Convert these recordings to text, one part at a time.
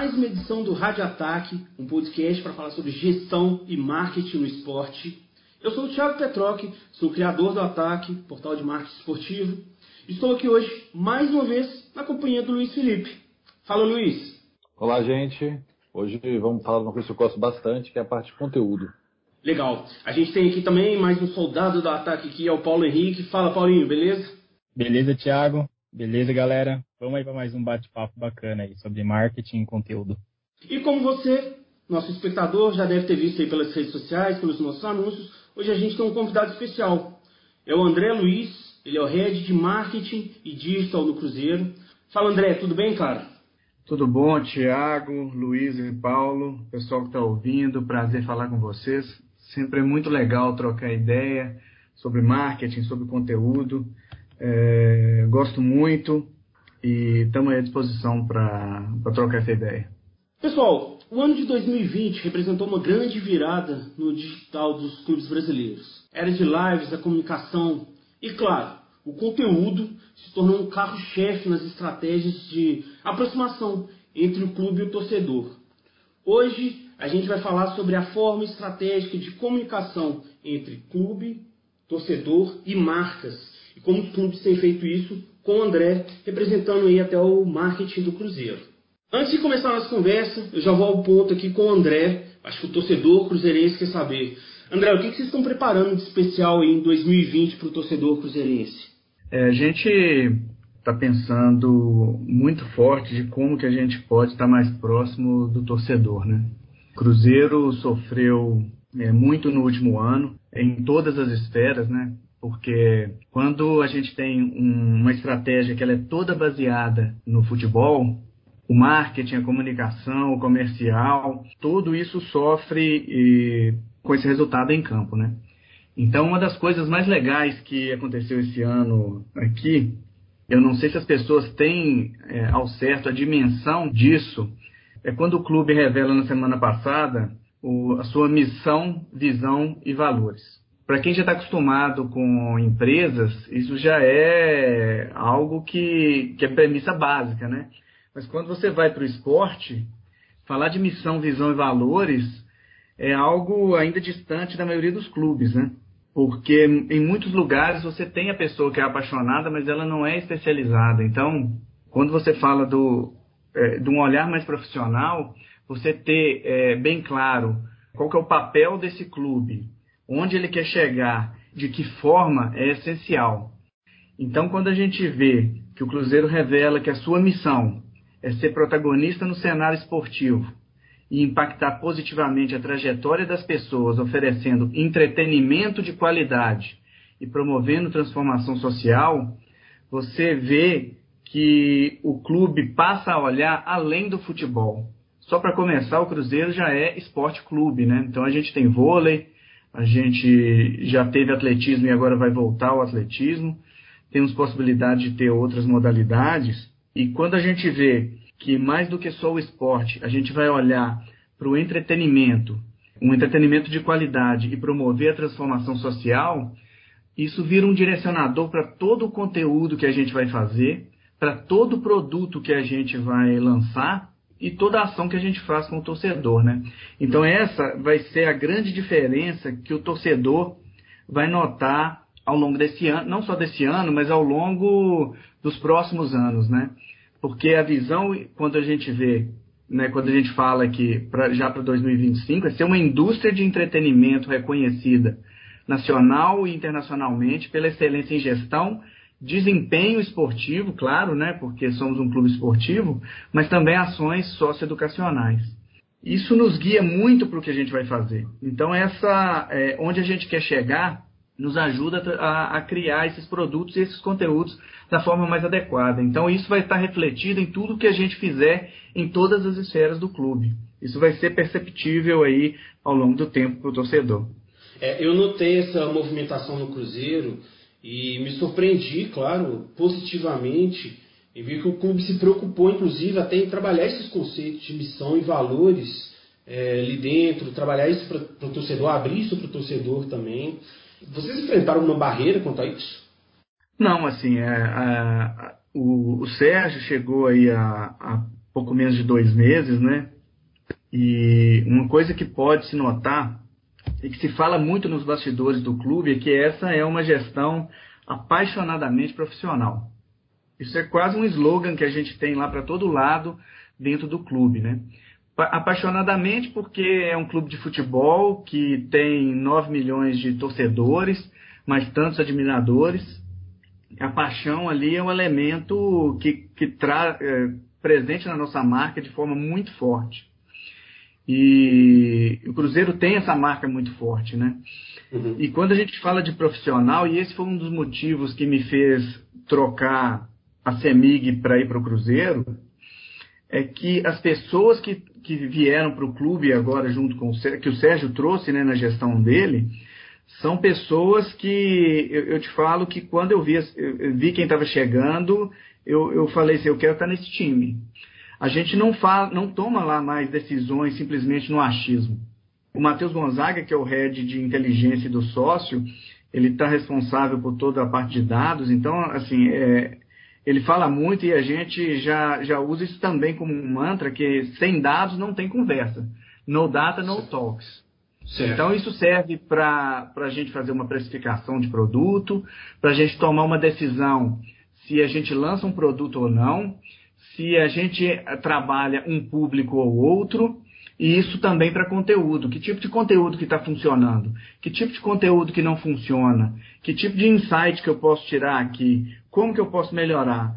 mais uma edição do Rádio Ataque, um podcast para falar sobre gestão e marketing no esporte. Eu sou o Thiago Petroc, sou o criador do Ataque, portal de marketing esportivo. Estou aqui hoje, mais uma vez, na companhia do Luiz Felipe. Fala, Luiz. Olá, gente. Hoje vamos falar de uma coisa que eu gosto bastante, que é a parte de conteúdo. Legal. A gente tem aqui também mais um soldado do ataque que é o Paulo Henrique. Fala, Paulinho, beleza? Beleza, Thiago. Beleza, galera? Vamos aí para mais um bate-papo bacana aí sobre marketing e conteúdo. E como você, nosso espectador, já deve ter visto aí pelas redes sociais, pelos nossos anúncios, hoje a gente tem um convidado especial. É o André Luiz, ele é o Head de Marketing e Digital do Cruzeiro. Fala, André, tudo bem, cara? Tudo bom, Tiago, Luiz e Paulo, pessoal que está ouvindo, prazer falar com vocês. Sempre é muito legal trocar ideia sobre marketing, sobre conteúdo. É, gosto muito e estamos à disposição para trocar essa ideia. Pessoal, o ano de 2020 representou uma grande virada no digital dos clubes brasileiros. Era de lives, a comunicação e, claro, o conteúdo se tornou um carro-chefe nas estratégias de aproximação entre o clube e o torcedor. Hoje a gente vai falar sobre a forma estratégica de comunicação entre clube, torcedor e marcas e como clubes têm feito isso com o André, representando aí até o marketing do Cruzeiro. Antes de começar a nossa conversa, eu já vou ao ponto aqui com o André. Acho que o torcedor cruzeirense quer saber. André, o que vocês estão preparando de especial em 2020 para o torcedor cruzeirense? É, a gente está pensando muito forte de como que a gente pode estar mais próximo do torcedor, né? Cruzeiro sofreu é, muito no último ano, em todas as esferas, né? Porque quando a gente tem um, uma estratégia que ela é toda baseada no futebol, o marketing, a comunicação, o comercial, tudo isso sofre e, com esse resultado em campo, né? Então, uma das coisas mais legais que aconteceu esse ano aqui, eu não sei se as pessoas têm é, ao certo a dimensão disso, é quando o clube revela na semana passada o, a sua missão, visão e valores. Para quem já está acostumado com empresas, isso já é algo que, que é premissa básica, né? Mas quando você vai para o esporte, falar de missão, visão e valores é algo ainda distante da maioria dos clubes, né? Porque em muitos lugares você tem a pessoa que é apaixonada, mas ela não é especializada. Então, quando você fala do, é, de um olhar mais profissional, você ter é, bem claro qual que é o papel desse clube, onde ele quer chegar, de que forma, é essencial. Então, quando a gente vê que o Cruzeiro revela que a sua missão é ser protagonista no cenário esportivo e impactar positivamente a trajetória das pessoas, oferecendo entretenimento de qualidade e promovendo transformação social, você vê que o clube passa a olhar além do futebol. Só para começar, o Cruzeiro já é esporte clube, né? Então a gente tem vôlei, a gente já teve atletismo e agora vai voltar ao atletismo. Temos possibilidade de ter outras modalidades. E quando a gente vê que mais do que só o esporte, a gente vai olhar para o entretenimento, um entretenimento de qualidade e promover a transformação social, isso vira um direcionador para todo o conteúdo que a gente vai fazer, para todo o produto que a gente vai lançar e toda ação que a gente faz com o torcedor, né? Então essa vai ser a grande diferença que o torcedor vai notar ao longo desse ano, não só desse ano, mas ao longo dos próximos anos, né? Porque a visão, quando a gente vê, né, quando a gente fala que pra, já para 2025, é ser uma indústria de entretenimento reconhecida nacional e internacionalmente pela excelência em gestão desempenho esportivo, claro, né, porque somos um clube esportivo, mas também ações socioeducacionais. Isso nos guia muito para o que a gente vai fazer. Então, essa, é, onde a gente quer chegar, nos ajuda a, a, criar esses produtos e esses conteúdos da forma mais adequada. Então, isso vai estar refletido em tudo que a gente fizer em todas as esferas do clube. Isso vai ser perceptível aí ao longo do tempo para o torcedor. É, eu notei essa movimentação no Cruzeiro e me surpreendi, claro, positivamente, em ver que o clube se preocupou, inclusive, até em trabalhar esses conceitos de missão e valores é, ali dentro, trabalhar isso para o torcedor, abrir isso para o torcedor também. Vocês enfrentaram uma barreira quanto a isso? Não, assim, é, o, o, Sérgio chegou aí a, a pouco menos de dois meses, né? E uma coisa que pode se notar e que se fala muito nos bastidores do clube é que essa é uma gestão apaixonadamente profissional. Isso é quase um slogan que a gente tem lá para todo lado dentro do clube, né? Apaixonadamente porque é um clube de futebol que tem 9 milhões de torcedores, mas tantos admiradores. A paixão ali é um elemento que, que traz é, presente na nossa marca de forma muito forte. E o Cruzeiro tem essa marca muito forte, né? Uhum. E quando a gente fala de profissional, e esse foi um dos motivos que me fez trocar a CEMIG para ir para o Cruzeiro, é que as pessoas que, que vieram para o clube agora, junto com o que o Sérgio trouxe né, na gestão dele, são pessoas que eu, eu te falo que quando eu vi, eu vi quem estava chegando, eu, eu falei assim, eu quero estar nesse time. A gente não, fala, não toma lá mais decisões simplesmente no achismo. O Matheus Gonzaga, que é o head de inteligência do sócio, ele está responsável por toda a parte de dados, então, assim, é, ele fala muito e a gente já, já usa isso também como um mantra, que sem dados não tem conversa. No data, no talks. Certo. Então, isso serve para a gente fazer uma precificação de produto, para a gente tomar uma decisão se a gente lança um produto ou não, se a gente trabalha um público ou outro, e isso também para conteúdo. Que tipo de conteúdo que está funcionando? Que tipo de conteúdo que não funciona? Que tipo de insight que eu posso tirar aqui? Como que eu posso melhorar?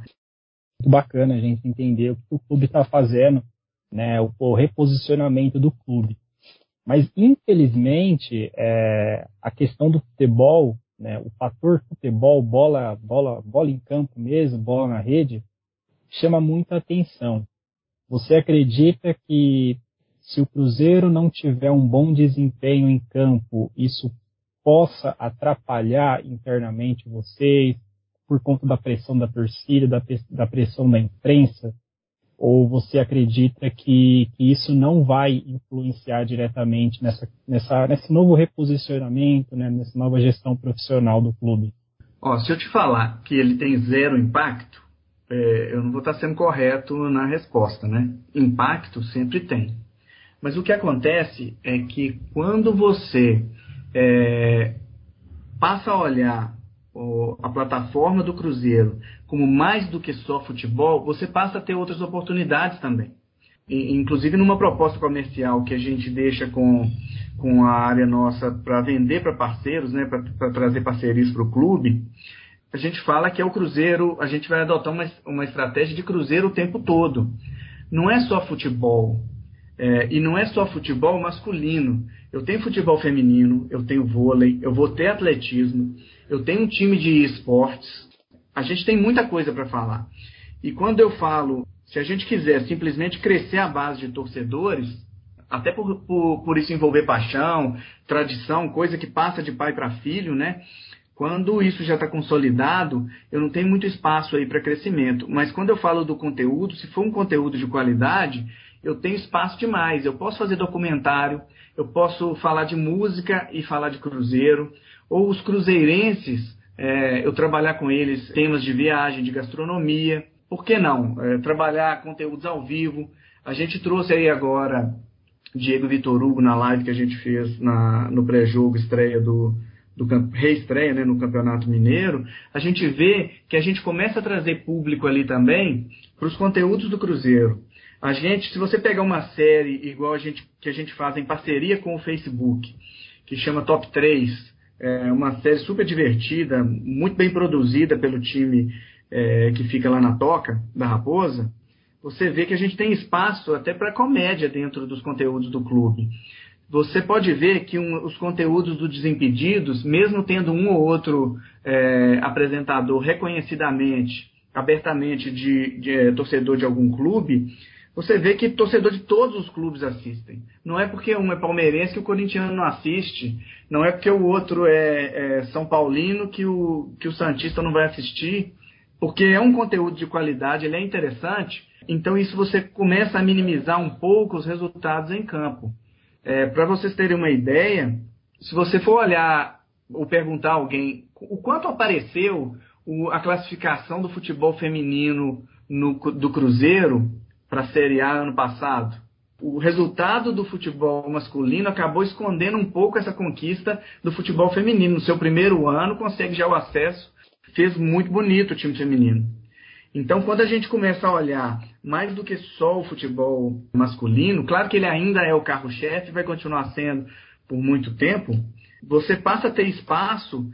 Muito bacana a gente entender o que o clube está fazendo, né, o, o, reposicionamento do clube. Mas, infelizmente, é, a questão do futebol, né, o fator futebol, bola, bola, bola em campo mesmo, bola na rede, chama muita atenção. Você acredita que se o Cruzeiro não tiver um bom desempenho em campo, isso possa atrapalhar internamente vocês por conta da pressão da torcida, da, da pressão da imprensa? Ou você acredita que, que, isso não vai influenciar diretamente nessa, nessa, nesse novo reposicionamento, né, nessa nova gestão profissional do clube? Ó, se eu te falar que ele tem zero impacto, é, eu não vou estar sendo correto na resposta, né? Impacto sempre tem. Mas o que acontece é que quando você é, passa a olhar o, a plataforma do Cruzeiro como mais do que só futebol, você passa a ter outras oportunidades também. E, inclusive numa proposta comercial que a gente deixa com, com a área nossa para vender para parceiros, né, para trazer parcerias para o clube, a gente fala que é o Cruzeiro, a gente vai adotar uma, uma estratégia de Cruzeiro o tempo todo. Não é só futebol. É, e não é só futebol masculino. Eu tenho futebol feminino, eu tenho vôlei, eu vou ter atletismo, eu tenho um time de esportes. A gente tem muita coisa para falar. E quando eu falo, se a gente quiser simplesmente crescer a base de torcedores, até por, por, por isso envolver paixão, tradição, coisa que passa de pai para filho, né? Quando isso já está consolidado, eu não tenho muito espaço aí para crescimento. Mas quando eu falo do conteúdo, se for um conteúdo de qualidade, eu tenho espaço demais. Eu posso fazer documentário, eu posso falar de música e falar de cruzeiro, ou os cruzeirenses, é, eu trabalhar com eles temas de viagem, de gastronomia. Por que não? É, trabalhar conteúdos ao vivo. A gente trouxe aí agora Diego Vitor Hugo na live que a gente fez na, no pré-jogo estreia do, do reestreia né, no Campeonato Mineiro, a gente vê que a gente começa a trazer público ali também para os conteúdos do Cruzeiro. A gente, se você pegar uma série igual a gente, que a gente faz em parceria com o Facebook, que chama Top 3, é uma série super divertida, muito bem produzida pelo time é, que fica lá na Toca, da Raposa, você vê que a gente tem espaço até para comédia dentro dos conteúdos do clube você pode ver que um, os conteúdos do Desimpedidos, mesmo tendo um ou outro é, apresentador reconhecidamente, abertamente de, de é, torcedor de algum clube, você vê que torcedor de todos os clubes assistem. Não é porque um é palmeirense que o corintiano não assiste, não é porque o outro é, é São Paulino que o, que o Santista não vai assistir, porque é um conteúdo de qualidade, ele é interessante, então isso você começa a minimizar um pouco os resultados em campo. É, Para vocês terem uma ideia, se você for olhar ou perguntar a alguém o quanto apareceu o, a classificação do futebol feminino no, do Cruzeiro, para a Série A ano passado. O resultado do futebol masculino acabou escondendo um pouco essa conquista do futebol feminino. No seu primeiro ano, consegue já o acesso, fez muito bonito o time feminino. Então, quando a gente começa a olhar mais do que só o futebol masculino, claro que ele ainda é o carro-chefe, vai continuar sendo por muito tempo, você passa a ter espaço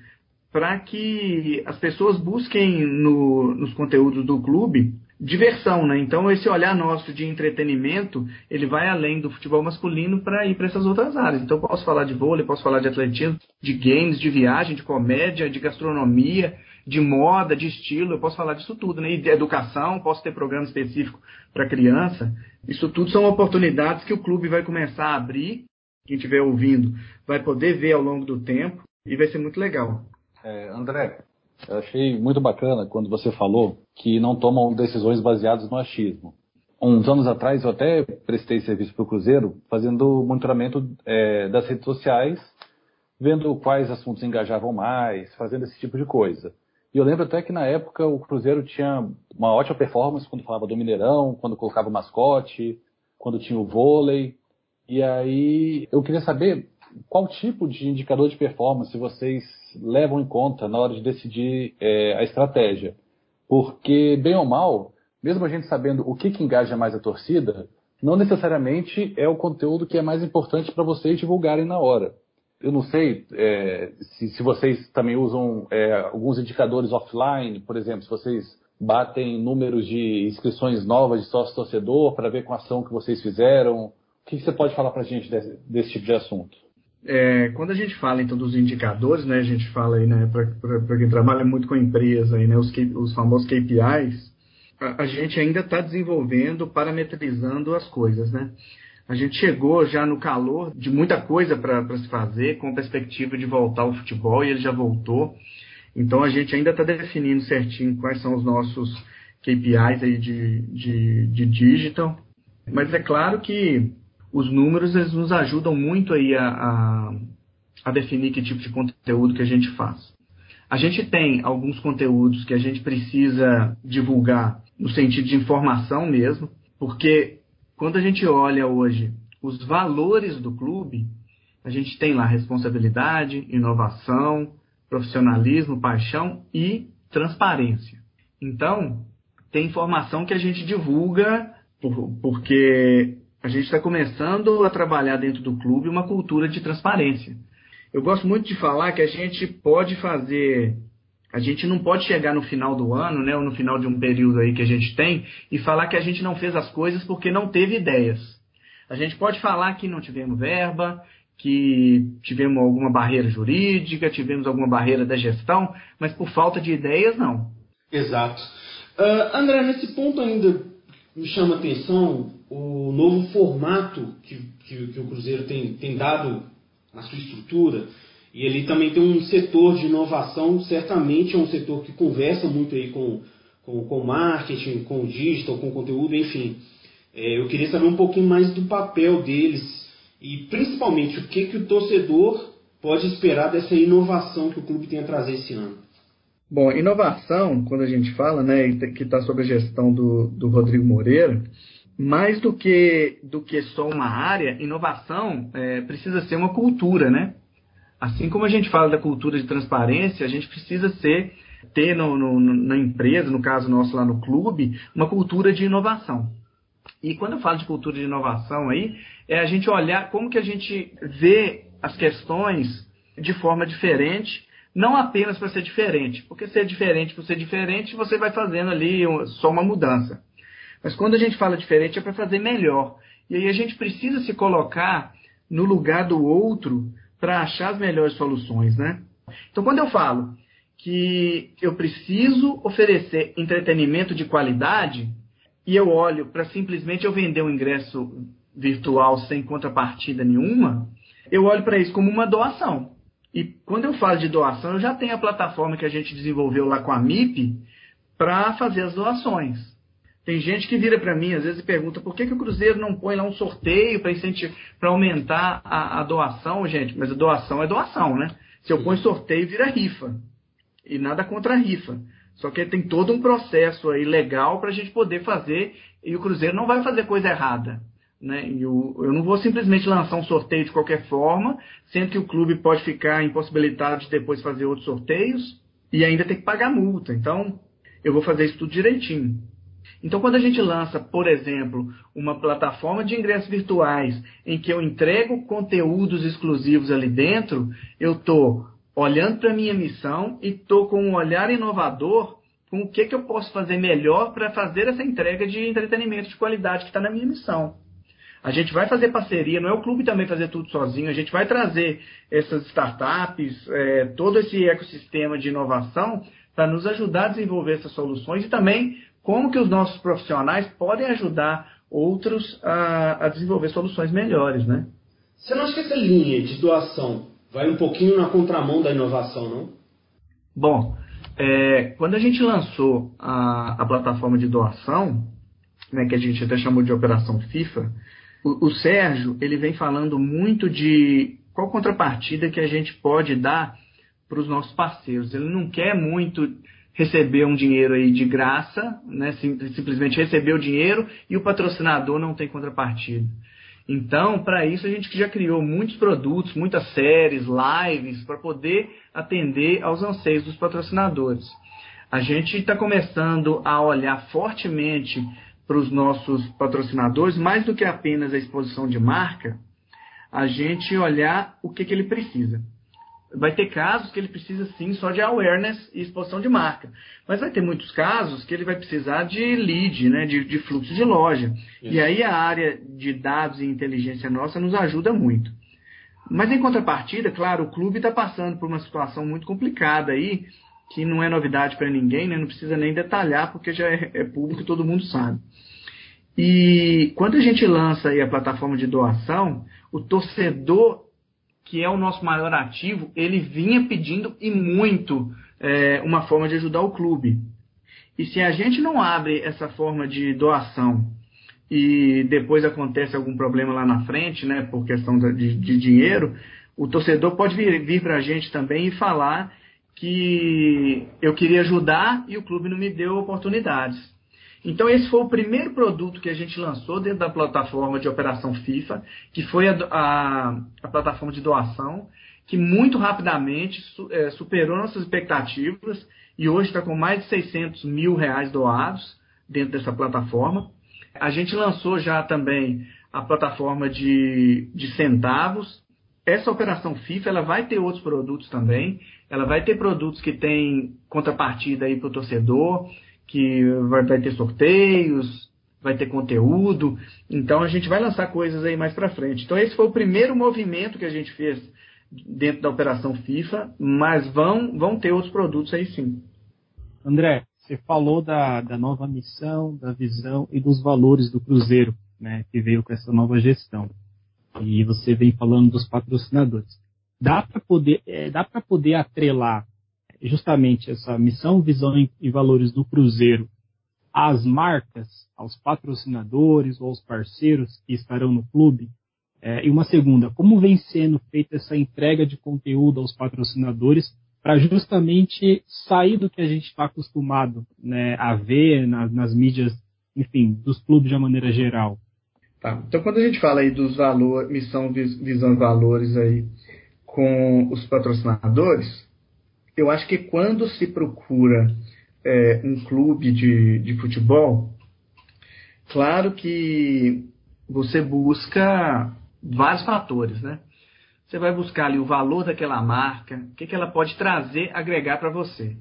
para que as pessoas busquem no, nos conteúdos do clube diversão, né? Então esse olhar nosso de entretenimento, ele vai além do futebol masculino para ir para essas outras áreas. Então posso falar de vôlei, posso falar de atletismo, de games, de viagem, de comédia, de gastronomia, de moda, de estilo, eu posso falar disso tudo, né? E de educação, posso ter programa específico para criança. Isso tudo são oportunidades que o clube vai começar a abrir. Quem estiver ouvindo vai poder ver ao longo do tempo e vai ser muito legal. É, André, eu achei muito bacana quando você falou que não tomam decisões baseadas no achismo. Uns anos atrás eu até prestei serviço para o Cruzeiro fazendo monitoramento é, das redes sociais, vendo quais assuntos engajavam mais, fazendo esse tipo de coisa. E eu lembro até que na época o Cruzeiro tinha uma ótima performance quando falava do Mineirão, quando colocava o mascote, quando tinha o vôlei. E aí eu queria saber qual tipo de indicador de performance vocês levam em conta na hora de decidir é, a estratégia? Porque, bem ou mal, mesmo a gente sabendo o que, que engaja mais a torcida, não necessariamente é o conteúdo que é mais importante para vocês divulgarem na hora. Eu não sei é, se, se, vocês também usam é, alguns indicadores offline, por exemplo, se vocês batem números de inscrições novas de sócio-torcedor para ver com a ação que vocês fizeram. O que, que você pode falar para a gente desse, desse tipo de assunto? É, quando a gente fala então dos indicadores, né, a gente fala aí, né, para quem trabalha muito com empresa, aí, né, os, os famosos KPIs, a, a gente ainda está desenvolvendo, parametrizando as coisas, né? A gente chegou já no calor de muita coisa para se fazer, com perspectiva de voltar ao futebol, e ele já voltou. Então a gente ainda está definindo certinho quais são os nossos KPIs aí de, de, de digital. Mas é claro que os números eles nos ajudam muito aí a, a, a definir que tipo de conteúdo que a gente faz. A gente tem alguns conteúdos que a gente precisa divulgar no sentido de informação mesmo, porque quando a gente olha hoje os valores do clube, a gente tem lá responsabilidade, inovação, profissionalismo, paixão e transparência. Então, tem informação que a gente divulga por, porque a gente está começando a trabalhar dentro do clube uma cultura de transparência. Eu gosto muito de falar que a gente pode fazer, a gente não pode chegar no final do ano, né, ou no final de um período aí que a gente tem, e falar que a gente não fez as coisas porque não teve ideias. A gente pode falar que não tivemos verba, que tivemos alguma barreira jurídica, tivemos alguma barreira da gestão, mas por falta de ideias, não. Exato. Uh, André, nesse ponto ainda me chama atenção o novo formato que, que, que, o Cruzeiro tem, tem dado na sua estrutura. E ele também tem um setor de inovação, certamente é um setor que conversa muito aí com, com, com marketing, com digital, com conteúdo, enfim. É, eu queria saber um pouquinho mais do papel deles e principalmente o que, que o torcedor pode esperar dessa inovação que o clube tem a trazer esse ano. Bom, inovação, quando a gente fala, né, que está sob a gestão do, do Rodrigo Moreira, mais do que, do que só uma área, inovação é, precisa ser uma cultura, né? Assim como a gente fala da cultura de transparência, a gente precisa ser, ter no, no, na empresa, no caso nosso lá no clube, uma cultura de inovação. E quando eu falo de cultura de inovação aí, é a gente olhar como que a gente vê as questões de forma diferente, não apenas para ser diferente, porque ser diferente por ser diferente, você vai fazendo ali só uma mudança. Mas quando a gente fala diferente é para fazer melhor. E aí a gente precisa se colocar no lugar do outro para achar as melhores soluções, né? Então quando eu falo que eu preciso oferecer entretenimento de qualidade e eu olho para simplesmente eu vender um ingresso virtual sem contrapartida nenhuma, eu olho para isso como uma doação. E quando eu falo de doação, eu já tenho a plataforma que a gente desenvolveu lá com a MIP para fazer as doações. Tem gente que vira para mim às vezes e pergunta por que, que o Cruzeiro não põe lá um sorteio para aumentar a, a, doação, gente. Mas a doação é doação, né? Se eu ponho sorteio, vira rifa. E nada contra a rifa. Só que tem todo um processo aí legal para a gente poder fazer e o Cruzeiro não vai fazer coisa errada. Né? Eu, eu não vou simplesmente lançar um sorteio de qualquer forma, sendo que o clube pode ficar impossibilitado de depois fazer outros sorteios e ainda ter que pagar multa. Então, eu vou fazer isso tudo direitinho. Então, quando a gente lança, por exemplo, uma plataforma de ingressos virtuais em que eu entrego conteúdos exclusivos ali dentro, eu estou olhando para a minha missão e estou com um olhar inovador com o que, que eu posso fazer melhor para fazer essa entrega de entretenimento de qualidade que está na minha missão. A gente vai fazer parceria, não é o clube também fazer tudo sozinho, a gente vai trazer essas startups, é, todo esse ecossistema de inovação para nos ajudar a desenvolver essas soluções e também como que os nossos profissionais podem ajudar outros a, a desenvolver soluções melhores, né? Você não acha que essa linha de doação vai um pouquinho na contramão da inovação, não? Bom, é, quando a gente lançou a, a plataforma de doação, né, que a gente até chamou de Operação FIFA, o, o Sérgio ele vem falando muito de qual contrapartida que a gente pode dar para os nossos parceiros. Ele não quer muito receber um dinheiro aí de graça, né, simplesmente receber o dinheiro e o patrocinador não tem contrapartida. Então, para isso, a gente já criou muitos produtos, muitas séries, lives, para poder atender aos anseios dos patrocinadores. A gente está começando a olhar fortemente para os nossos patrocinadores, mais do que apenas a exposição de marca, a gente olhar o que, que ele precisa vai ter casos que ele precisa sim só de awareness e exposição de marca. Mas vai ter muitos casos que ele vai precisar de lead, né, de, de fluxo de loja. Isso. E aí a área de dados e inteligência nossa nos ajuda muito. Mas em contrapartida, claro, o clube está passando por uma situação muito complicada aí, que não é novidade para ninguém, né, não precisa nem detalhar, porque já é, é público e todo mundo sabe. E quando a gente lança aí a plataforma de doação, o torcedor que é o nosso maior ativo, ele vinha pedindo e muito é, uma forma de ajudar o clube. E se a gente não abre essa forma de doação e depois acontece algum problema lá na frente, né, por questão de, de dinheiro, o torcedor pode vir, vir para a gente também e falar que eu queria ajudar e o clube não me deu oportunidades. Então, esse foi o primeiro produto que a gente lançou dentro da plataforma de operação FIFA, que foi a, a, a plataforma de doação, que muito rapidamente su, é, superou nossas expectativas e hoje está com mais de 600 mil reais doados dentro dessa plataforma. A gente lançou já também a plataforma de, de centavos. Essa operação FIFA ela vai ter outros produtos também. Ela vai ter produtos que têm contrapartida aí para o torcedor que vai, vai ter sorteios, vai ter conteúdo. Então a gente vai lançar coisas aí mais para frente. Então esse foi o primeiro movimento que a gente fez dentro da operação FIFA, mas vão, vão ter outros produtos aí sim. André, você falou da, da nova missão, da visão e dos valores do Cruzeiro, né, que veio com essa nova gestão. E você vem falando dos patrocinadores. Dá para poder, é, dá para poder atrelar justamente essa missão, visão e valores do Cruzeiro às marcas, aos patrocinadores ou aos parceiros que estarão no clube? É, e uma segunda, como vem sendo feita essa entrega de conteúdo aos patrocinadores para justamente sair do que a gente está acostumado né, a ver nas, nas mídias, enfim, dos clubes de uma maneira geral? Tá. Então, quando a gente fala aí dos valores, missão, visão valores aí com os patrocinadores, eu acho que quando se procura é, um clube de, de futebol, claro que você busca vários fatores, né? Você vai buscar ali o valor daquela marca, o que, que ela pode trazer, agregar para você.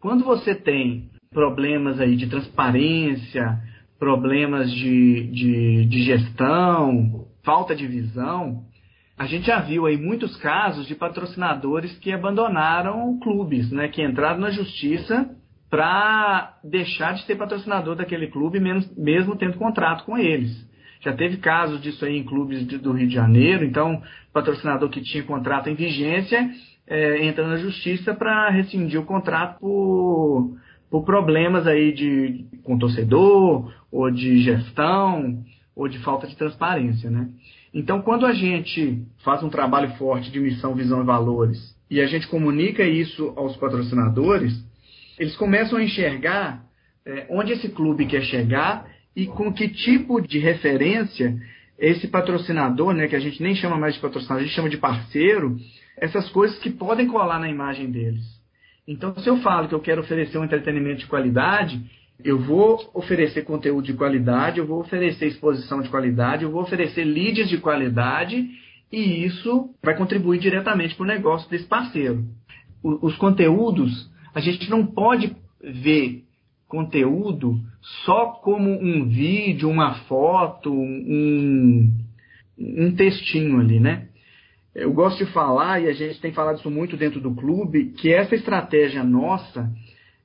Quando você tem problemas aí de transparência, problemas de, de, de gestão, falta de visão, a gente já viu aí muitos casos de patrocinadores que abandonaram clubes, né, que entraram na justiça para deixar de ser patrocinador daquele clube, mesmo, tendo contrato com eles. Já teve casos disso aí em clubes do Rio de Janeiro, então patrocinador que tinha contrato em vigência é, entra na justiça para rescindir o contrato por, por problemas aí de, com torcedor, ou de gestão, ou de falta de transparência, né? Então, quando a gente faz um trabalho forte de missão, visão e valores e a gente comunica isso aos patrocinadores, eles começam a enxergar é, onde esse clube quer chegar e com que tipo de referência esse patrocinador, né, que a gente nem chama mais de patrocinador, a gente chama de parceiro, essas coisas que podem colar na imagem deles. Então, se eu falo que eu quero oferecer um entretenimento de qualidade, eu vou oferecer conteúdo de qualidade, eu vou oferecer exposição de qualidade, eu vou oferecer leads de qualidade e isso vai contribuir diretamente para o negócio desse parceiro. Os conteúdos, a gente não pode ver conteúdo só como um vídeo, uma foto, um, um textinho ali, né? Eu gosto de falar, e a gente tem falado isso muito dentro do clube, que essa estratégia nossa,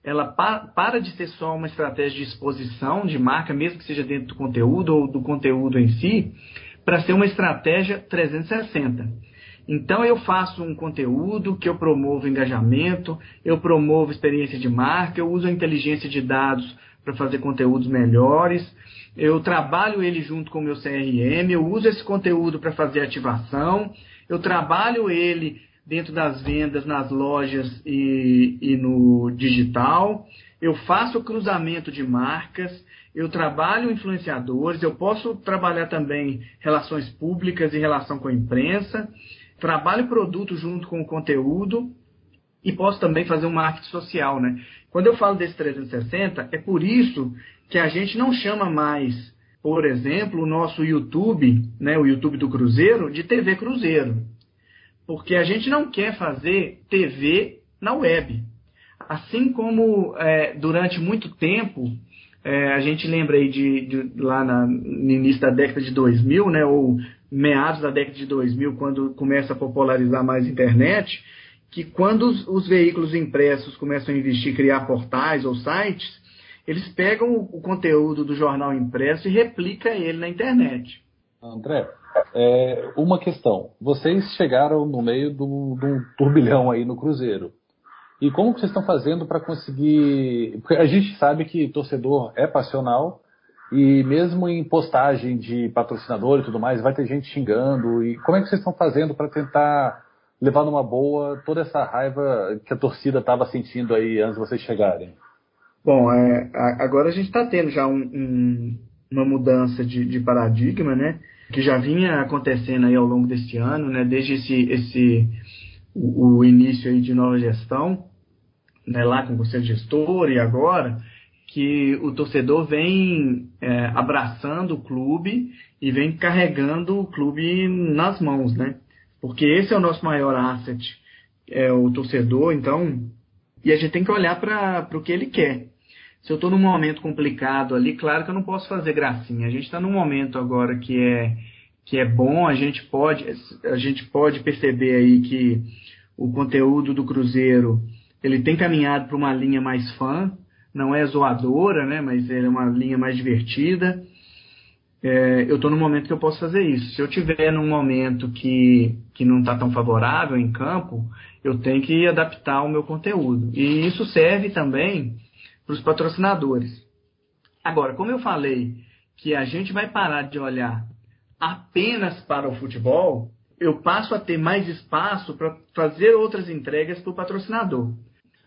ela pa para de ser só uma estratégia de exposição de marca, mesmo que seja dentro do conteúdo ou do conteúdo em si, para ser uma estratégia 360. Então eu faço um conteúdo que eu promovo engajamento, eu promovo experiência de marca, eu uso a inteligência de dados para fazer conteúdos melhores, eu trabalho ele junto com o meu CRM, eu uso esse conteúdo para fazer ativação, eu trabalho ele dentro das vendas nas lojas e, e no digital, eu faço cruzamento de marcas, eu trabalho influenciadores, eu posso trabalhar também relações públicas e relação com a imprensa, trabalho produto junto com o conteúdo e posso também fazer um marketing social, né? Quando eu falo desse 360, é por isso que a gente não chama mais, por exemplo, o nosso YouTube, né, o YouTube do Cruzeiro, de TV Cruzeiro. Porque a gente não quer fazer TV na web. Assim como é, durante muito tempo, é, a gente lembra aí de, de lá na, no início da década de 2000, né, ou meados da década de 2000, quando começa a popularizar mais a internet, que quando os, os veículos impressos começam a investir, criar portais ou sites, eles pegam o, o conteúdo do jornal impresso e replica ele na internet. André, é, uma questão. Vocês chegaram no meio de um turbilhão aí no Cruzeiro. E como vocês estão fazendo para conseguir. Porque a gente sabe que torcedor é passional, e mesmo em postagem de patrocinador e tudo mais, vai ter gente xingando. E como é que vocês estão fazendo para tentar levar numa boa toda essa raiva que a torcida estava sentindo aí antes de vocês chegarem? Bom, é, agora a gente está tendo já um, um, uma mudança de, de, paradigma, né? Que já vinha acontecendo aí ao longo deste ano, né? Desde esse, esse o, o início aí de nova gestão, né? Lá com conselho gestor e agora que o torcedor vem é, abraçando o clube e vem carregando o clube nas mãos, né? Porque esse é o nosso maior asset, é o torcedor, então, e a gente tem que olhar para o que ele quer. Se eu estou num momento complicado ali, claro que eu não posso fazer gracinha. A gente está num momento agora que é que é bom, a gente pode a gente pode perceber aí que o conteúdo do Cruzeiro ele tem caminhado para uma linha mais fã, não é zoadora, né, mas é uma linha mais divertida. É, eu estou no momento que eu posso fazer isso. Se eu tiver num momento que, que não está tão favorável em campo, eu tenho que adaptar o meu conteúdo. E isso serve também para os patrocinadores. Agora, como eu falei que a gente vai parar de olhar apenas para o futebol, eu passo a ter mais espaço para fazer outras entregas para o patrocinador.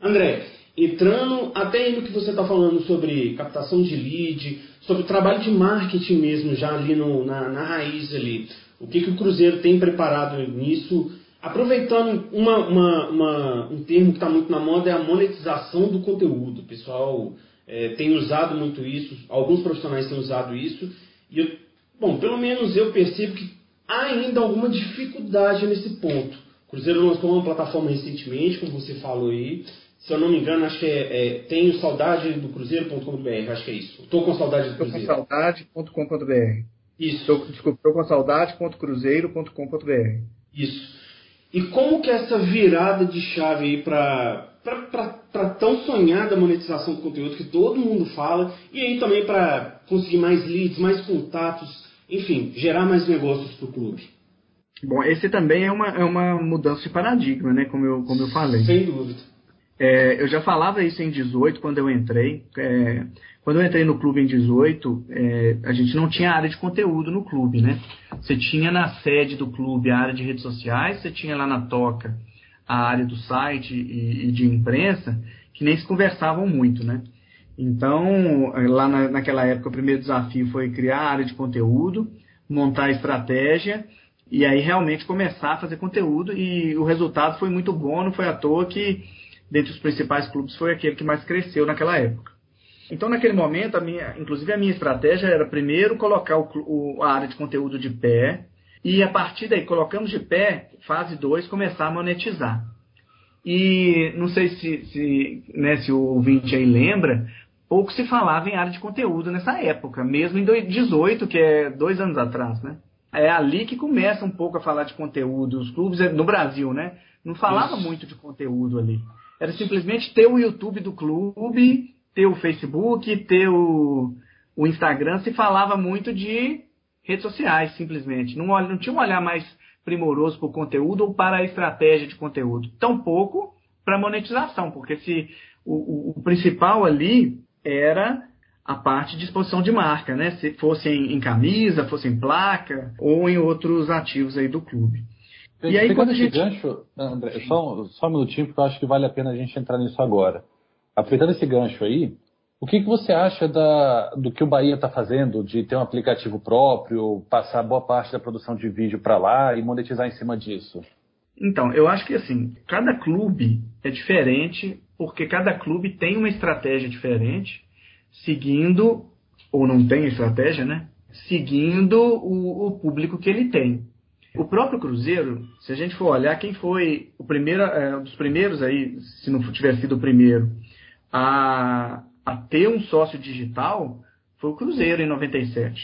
André, entrando até no que você está falando sobre captação de lead, sobre o trabalho de marketing mesmo, já ali no, na, na raiz ali. O que, que o Cruzeiro tem preparado nisso? Aproveitando uma, uma, uma, um termo que está muito na moda é a monetização do conteúdo. O pessoal é, tem usado muito isso, alguns profissionais têm usado isso. E eu, bom, pelo menos eu percebo que há ainda alguma dificuldade nesse ponto. O Cruzeiro lançou uma plataforma recentemente, como você falou aí, se eu não me engano, acho que é, é tenho saudade do cruzeiro.com.br, acho que é isso. Estou com saudade do Cruzeiro. Estou com saudade.com.br. Isso. Tô, desculpa, estou com saudade.cruzeiro.com.br. Isso. E como que essa virada de chave aí para para tão sonhada monetização do conteúdo que todo mundo fala, e aí também para conseguir mais leads, mais contatos, enfim, gerar mais negócios para o clube? Bom, esse também é uma, é uma mudança de paradigma, né? Como eu, como eu falei. Sem dúvida. É, eu já falava isso em 18 quando eu entrei. É, quando eu entrei no clube em 18, é, a gente não tinha área de conteúdo no clube, né? Você tinha na sede do clube a área de redes sociais, você tinha lá na toca a área do site e, e de imprensa, que nem se conversavam muito, né? Então, lá na, naquela época, o primeiro desafio foi criar a área de conteúdo, montar a estratégia e aí realmente começar a fazer conteúdo e o resultado foi muito bom, não foi à toa que dentre os principais clubes foi aquele que mais cresceu naquela época. Então, naquele momento, a minha, inclusive a minha estratégia era primeiro colocar o, o, a área de conteúdo de pé e a partir daí colocamos de pé, fase 2, começar a monetizar. E não sei se, se, né, se o ouvinte aí lembra, pouco se falava em área de conteúdo nessa época, mesmo em 2018, que é dois anos atrás, né? É ali que começa um pouco a falar de conteúdo. Os clubes no Brasil, né? Não falava Isso. muito de conteúdo ali. Era simplesmente ter o YouTube do clube, ter o Facebook, ter o, o Instagram. Se falava muito de redes sociais, simplesmente. Não, não tinha um olhar mais primoroso para o conteúdo ou para a estratégia de conteúdo. Tampouco para monetização, porque se o, o, o, principal ali era a parte de exposição de marca, né? Se fosse em, em, camisa, fosse em placa ou em outros ativos aí do clube. E aí, quando a gente... gancho, André, só, só um minutinho, porque eu acho que vale a pena a gente entrar nisso agora. Aproveitando esse gancho aí, o que, que você acha da, do que o Bahia está fazendo, de ter um aplicativo próprio, passar boa parte da produção de vídeo para lá e monetizar em cima disso? Então, eu acho que assim, cada clube é diferente, porque cada clube tem uma estratégia diferente, seguindo, ou não tem estratégia, né? Seguindo o, o público que ele tem. O próprio Cruzeiro, se a gente for olhar quem foi o primeiro, é, um dos primeiros aí, se não tiver sido o primeiro, a, a ter um sócio digital foi o Cruzeiro em 97.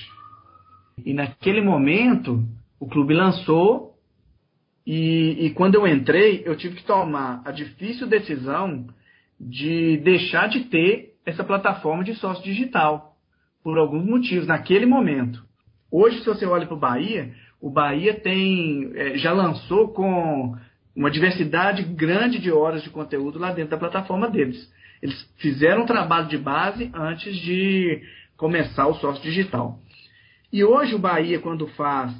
E naquele momento, o clube lançou e, e, quando eu entrei, eu tive que tomar a difícil decisão de deixar de ter essa plataforma de sócio digital, por alguns motivos, naquele momento. Hoje, se você olha para o Bahia, o Bahia tem, é, já lançou com uma diversidade grande de horas de conteúdo lá dentro da plataforma deles. Eles fizeram um trabalho de base antes de começar o sócio digital. E hoje o Bahia, quando faz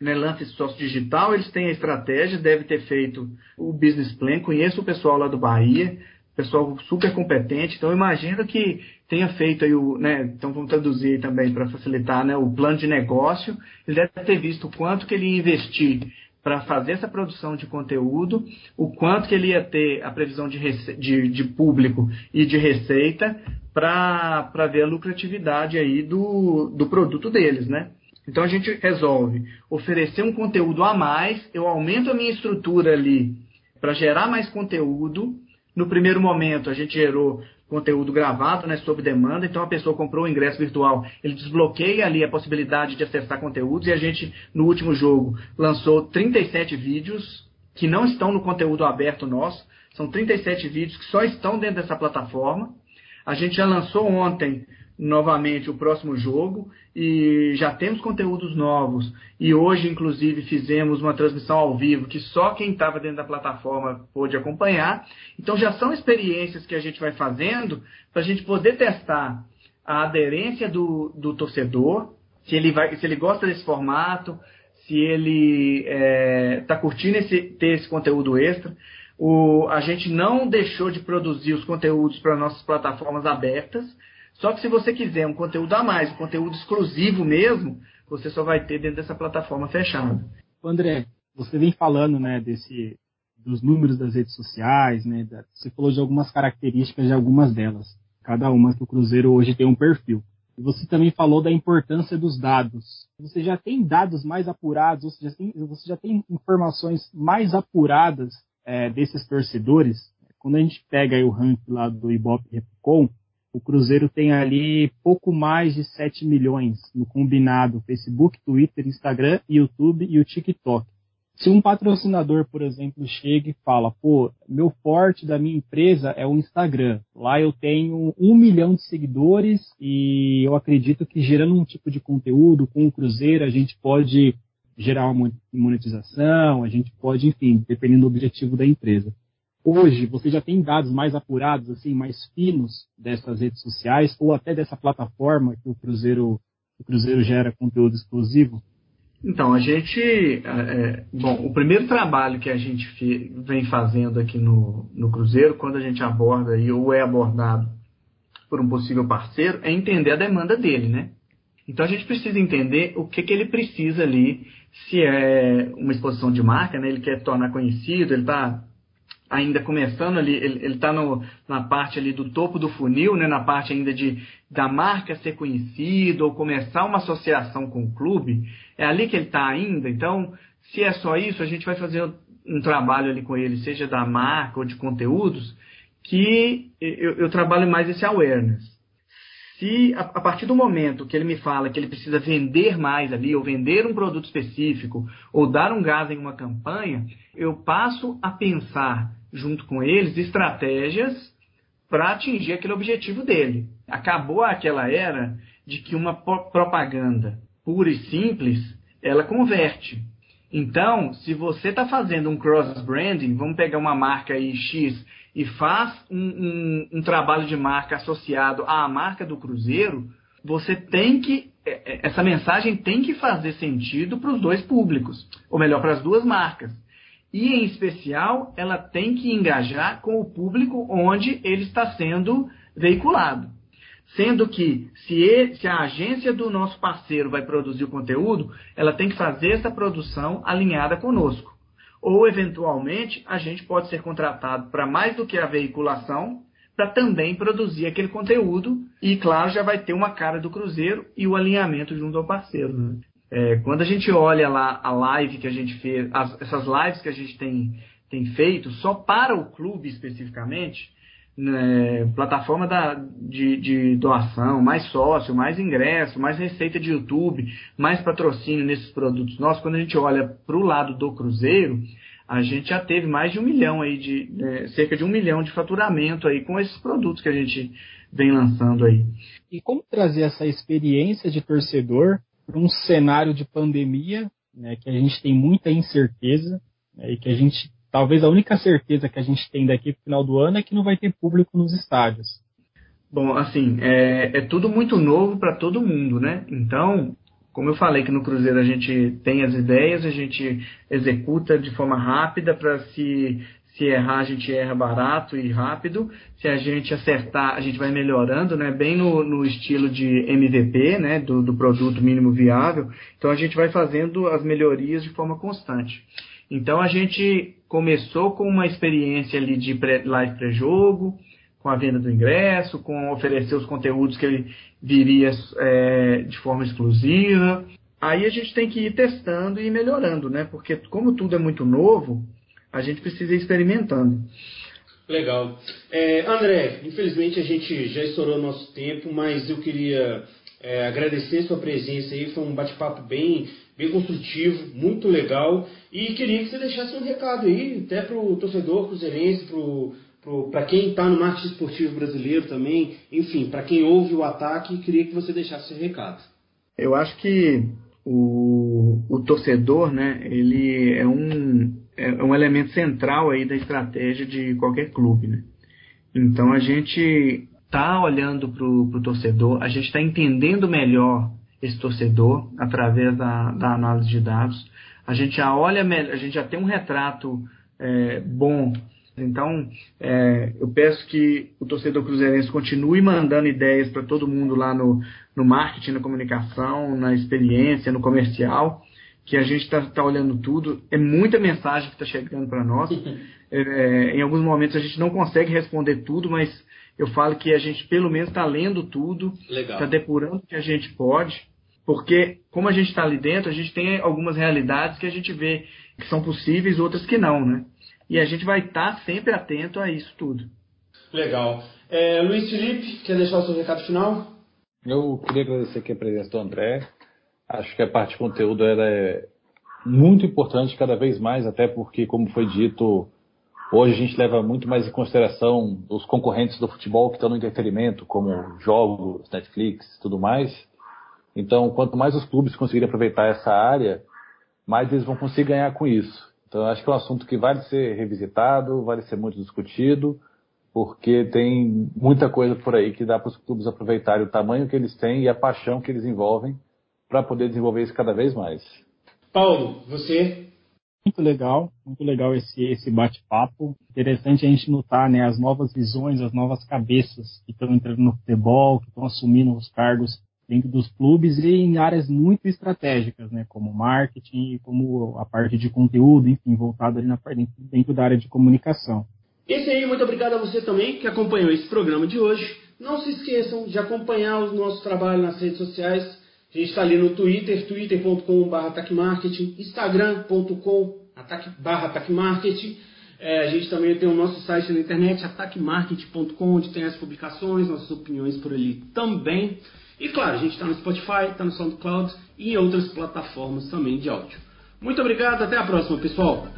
né, lance sócio digital, eles têm a estratégia, deve ter feito o business plan, conheço o pessoal lá do Bahia, pessoal super competente, então imagino que tenha feito aí o, né, então vamos traduzir também para facilitar, né, o plano de negócio, ele deve ter visto o quanto que ele ia investir para fazer essa produção de conteúdo, o quanto que ele ia ter a previsão de, de, de público e de receita para ver a lucratividade aí do, do produto deles, né? Então a gente resolve oferecer um conteúdo a mais, eu aumento a minha estrutura ali para gerar mais conteúdo. No primeiro momento a gente gerou conteúdo gravado, né, sob demanda. Então a pessoa comprou o ingresso virtual, ele desbloqueia ali a possibilidade de acessar conteúdos e a gente no último jogo lançou 37 vídeos que não estão no conteúdo aberto nosso. São 37 vídeos que só estão dentro dessa plataforma. A gente já lançou ontem novamente o próximo jogo e já temos conteúdos novos. E hoje, inclusive, fizemos uma transmissão ao vivo que só quem estava dentro da plataforma pôde acompanhar. Então, já são experiências que a gente vai fazendo para a gente poder testar a aderência do, do torcedor, se ele, vai, se ele gosta desse formato, se ele está é, tá curtindo esse, ter esse conteúdo extra. O, a gente não deixou de produzir os conteúdos para nossas plataformas abertas, só que se você quiser um conteúdo a mais, um conteúdo exclusivo mesmo, você só vai ter dentro dessa plataforma fechada. André, você vem falando, né, desse dos números das redes sociais, né? Você falou de algumas características de algumas delas. Cada uma que o Cruzeiro hoje tem um perfil. E você também falou da importância dos dados. Você já tem dados mais apurados, você já tem, você já tem informações mais apuradas é, desses torcedores. Quando a gente pega o ranking lá do Ibope Repcom, o Cruzeiro tem ali pouco mais de 7 milhões no combinado Facebook, Twitter, Instagram, YouTube e o TikTok. Se um patrocinador, por exemplo, chega e fala, pô, meu forte da minha empresa é o Instagram. Lá eu tenho um milhão de seguidores e eu acredito que gerando um tipo de conteúdo com o Cruzeiro a gente pode gerar uma monetização, a gente pode, enfim, dependendo do objetivo da empresa hoje você já tem dados mais apurados, assim, mais finos dessas redes sociais ou até dessa plataforma que o Cruzeiro, o Cruzeiro gera conteúdo exclusivo? Então, a gente. É, é, bom, o primeiro trabalho que a gente vem fazendo aqui no, no Cruzeiro, quando a gente aborda aí, ou é abordado por um possível parceiro, é entender a demanda dele, né? Então a gente precisa entender o que, que ele precisa ali, se é uma exposição de marca, né? Ele quer tornar conhecido, ele está ainda começando ali, ele está na parte ali do topo do funil, né? Na parte ainda de da marca ser conhecida ou começar uma associação com o clube, é ali que ele está ainda. Então, se é só isso, a gente vai fazer um trabalho ali com ele, seja da marca ou de conteúdos, que eu, eu trabalho mais esse awareness. Se a, a, partir do momento que ele me fala que ele precisa vender mais ali, ou vender um produto específico, ou dar um gás em uma campanha, eu passo a pensar junto com eles estratégias para atingir aquele objetivo dele. Acabou aquela era de que uma propaganda pura e simples, ela converte. Então, se você está fazendo um cross-branding, vamos pegar uma marca aí X e faz um, um, um trabalho de marca associado à marca do Cruzeiro, você tem que. É, é, essa mensagem tem que fazer sentido para os dois públicos, ou melhor, para as duas marcas. E, em especial, ela tem que engajar com o público onde ele está sendo veiculado. Sendo que, se, ele, se, a agência do nosso parceiro vai produzir o conteúdo, ela tem que fazer essa produção alinhada conosco ou eventualmente a gente pode ser contratado para mais do que a veiculação, para também produzir aquele conteúdo e, claro, já vai ter uma cara do Cruzeiro e o alinhamento junto ao parceiro. Né? É, quando a gente olha lá a live que a gente fez, as, essas lives que a gente tem, tem feito só para o clube especificamente, né, plataforma da, de, de, doação, mais sócio, mais ingresso, mais receita de YouTube, mais patrocínio nesses produtos nossos, quando a gente olha para o lado do Cruzeiro, a gente já teve mais de um milhão aí, de, é, cerca de um milhão de faturamento aí com esses produtos que a gente vem lançando aí. E como trazer essa experiência de torcedor para um cenário de pandemia, né, que a gente tem muita incerteza né, e que a gente talvez a única certeza que a gente tem daqui para o final do ano é que não vai ter público nos estádios. Bom, assim, é, é tudo muito novo para todo mundo, né? Então, como eu falei que no Cruzeiro a gente tem as ideias, a gente executa de forma rápida para se se errar a gente erra barato e rápido, se a gente acertar a gente vai melhorando, né? Bem no, no estilo de MVP, né? Do, do produto mínimo viável. Então a gente vai fazendo as melhorias de forma constante. Então a gente começou com uma experiência ali de pré, live pré-jogo, com a venda do ingresso, com oferecer os conteúdos que ele viria é, de forma exclusiva. Aí a gente tem que ir testando e melhorando, né? Porque como tudo é muito novo, a gente precisa ir experimentando. Legal. É, André, infelizmente a gente já estourou nosso tempo, mas eu queria é, agradecer sua presença aí. Foi um bate-papo bem bem construtivo, muito legal. E queria que você deixasse um recado aí, até para o torcedor cruzeirense, para quem está no marketing esportivo brasileiro também, enfim, para quem ouve o ataque, queria que você deixasse esse recado. Eu acho que o, o torcedor, né, ele é um, é um elemento central aí da estratégia de qualquer clube, né? Então a gente está olhando para o torcedor, a gente está entendendo melhor esse torcedor através da, da análise de dados. A gente já olha, a gente já tem um retrato é, bom. Então, é, eu peço que o torcedor cruzeirense continue mandando ideias para todo mundo lá no, no marketing, na comunicação, na experiência, no comercial, que a gente está tá olhando tudo. É muita mensagem que está chegando para nós. É, em alguns momentos a gente não consegue responder tudo, mas eu falo que a gente pelo menos está lendo tudo, está depurando o que a gente pode. Porque, como a gente está ali dentro, a gente tem algumas realidades que a gente vê que são possíveis, outras que não, né? E a gente vai estar tá sempre atento a isso tudo. Legal. É, Luiz Felipe, quer deixar o seu recado final? Eu queria agradecer aqui a presença do André. Acho que a parte de conteúdo era é muito importante cada vez mais, até porque, como foi dito, hoje a gente leva muito mais em consideração os concorrentes do futebol que estão no entretenimento, como jogos, Netflix e tudo mais. Então, quanto mais os clubes conseguirem aproveitar essa área, mais eles vão conseguir ganhar com isso. Então, acho que é um assunto que vale ser revisitado, vale ser muito discutido, porque tem muita coisa por aí que dá para os clubes aproveitarem o tamanho que eles têm e a paixão que eles envolvem para poder desenvolver isso cada vez mais. Paulo, você? Muito legal, muito legal esse, esse bate-papo. Interessante a gente notar né, as novas visões, as novas cabeças que estão entrando no futebol, que estão assumindo os cargos dentro dos clubes e em áreas muito estratégicas, né, como marketing, como a parte de conteúdo, enfim, voltado ali na dentro da área de comunicação. Esse aí, muito obrigado a você também que acompanhou esse programa de hoje. Não se esqueçam de acompanhar o nosso trabalho nas redes sociais. A gente está ali no Twitter, twitter.com.br ataquemarketing, instagram.com barra. É, a gente também tem o nosso site na internet, ataquemarketing.com, onde tem as publicações, nossas opiniões por ali também. E claro, a gente está no Spotify, está no SoundCloud e em outras plataformas também de áudio. Muito obrigado, até a próxima, pessoal!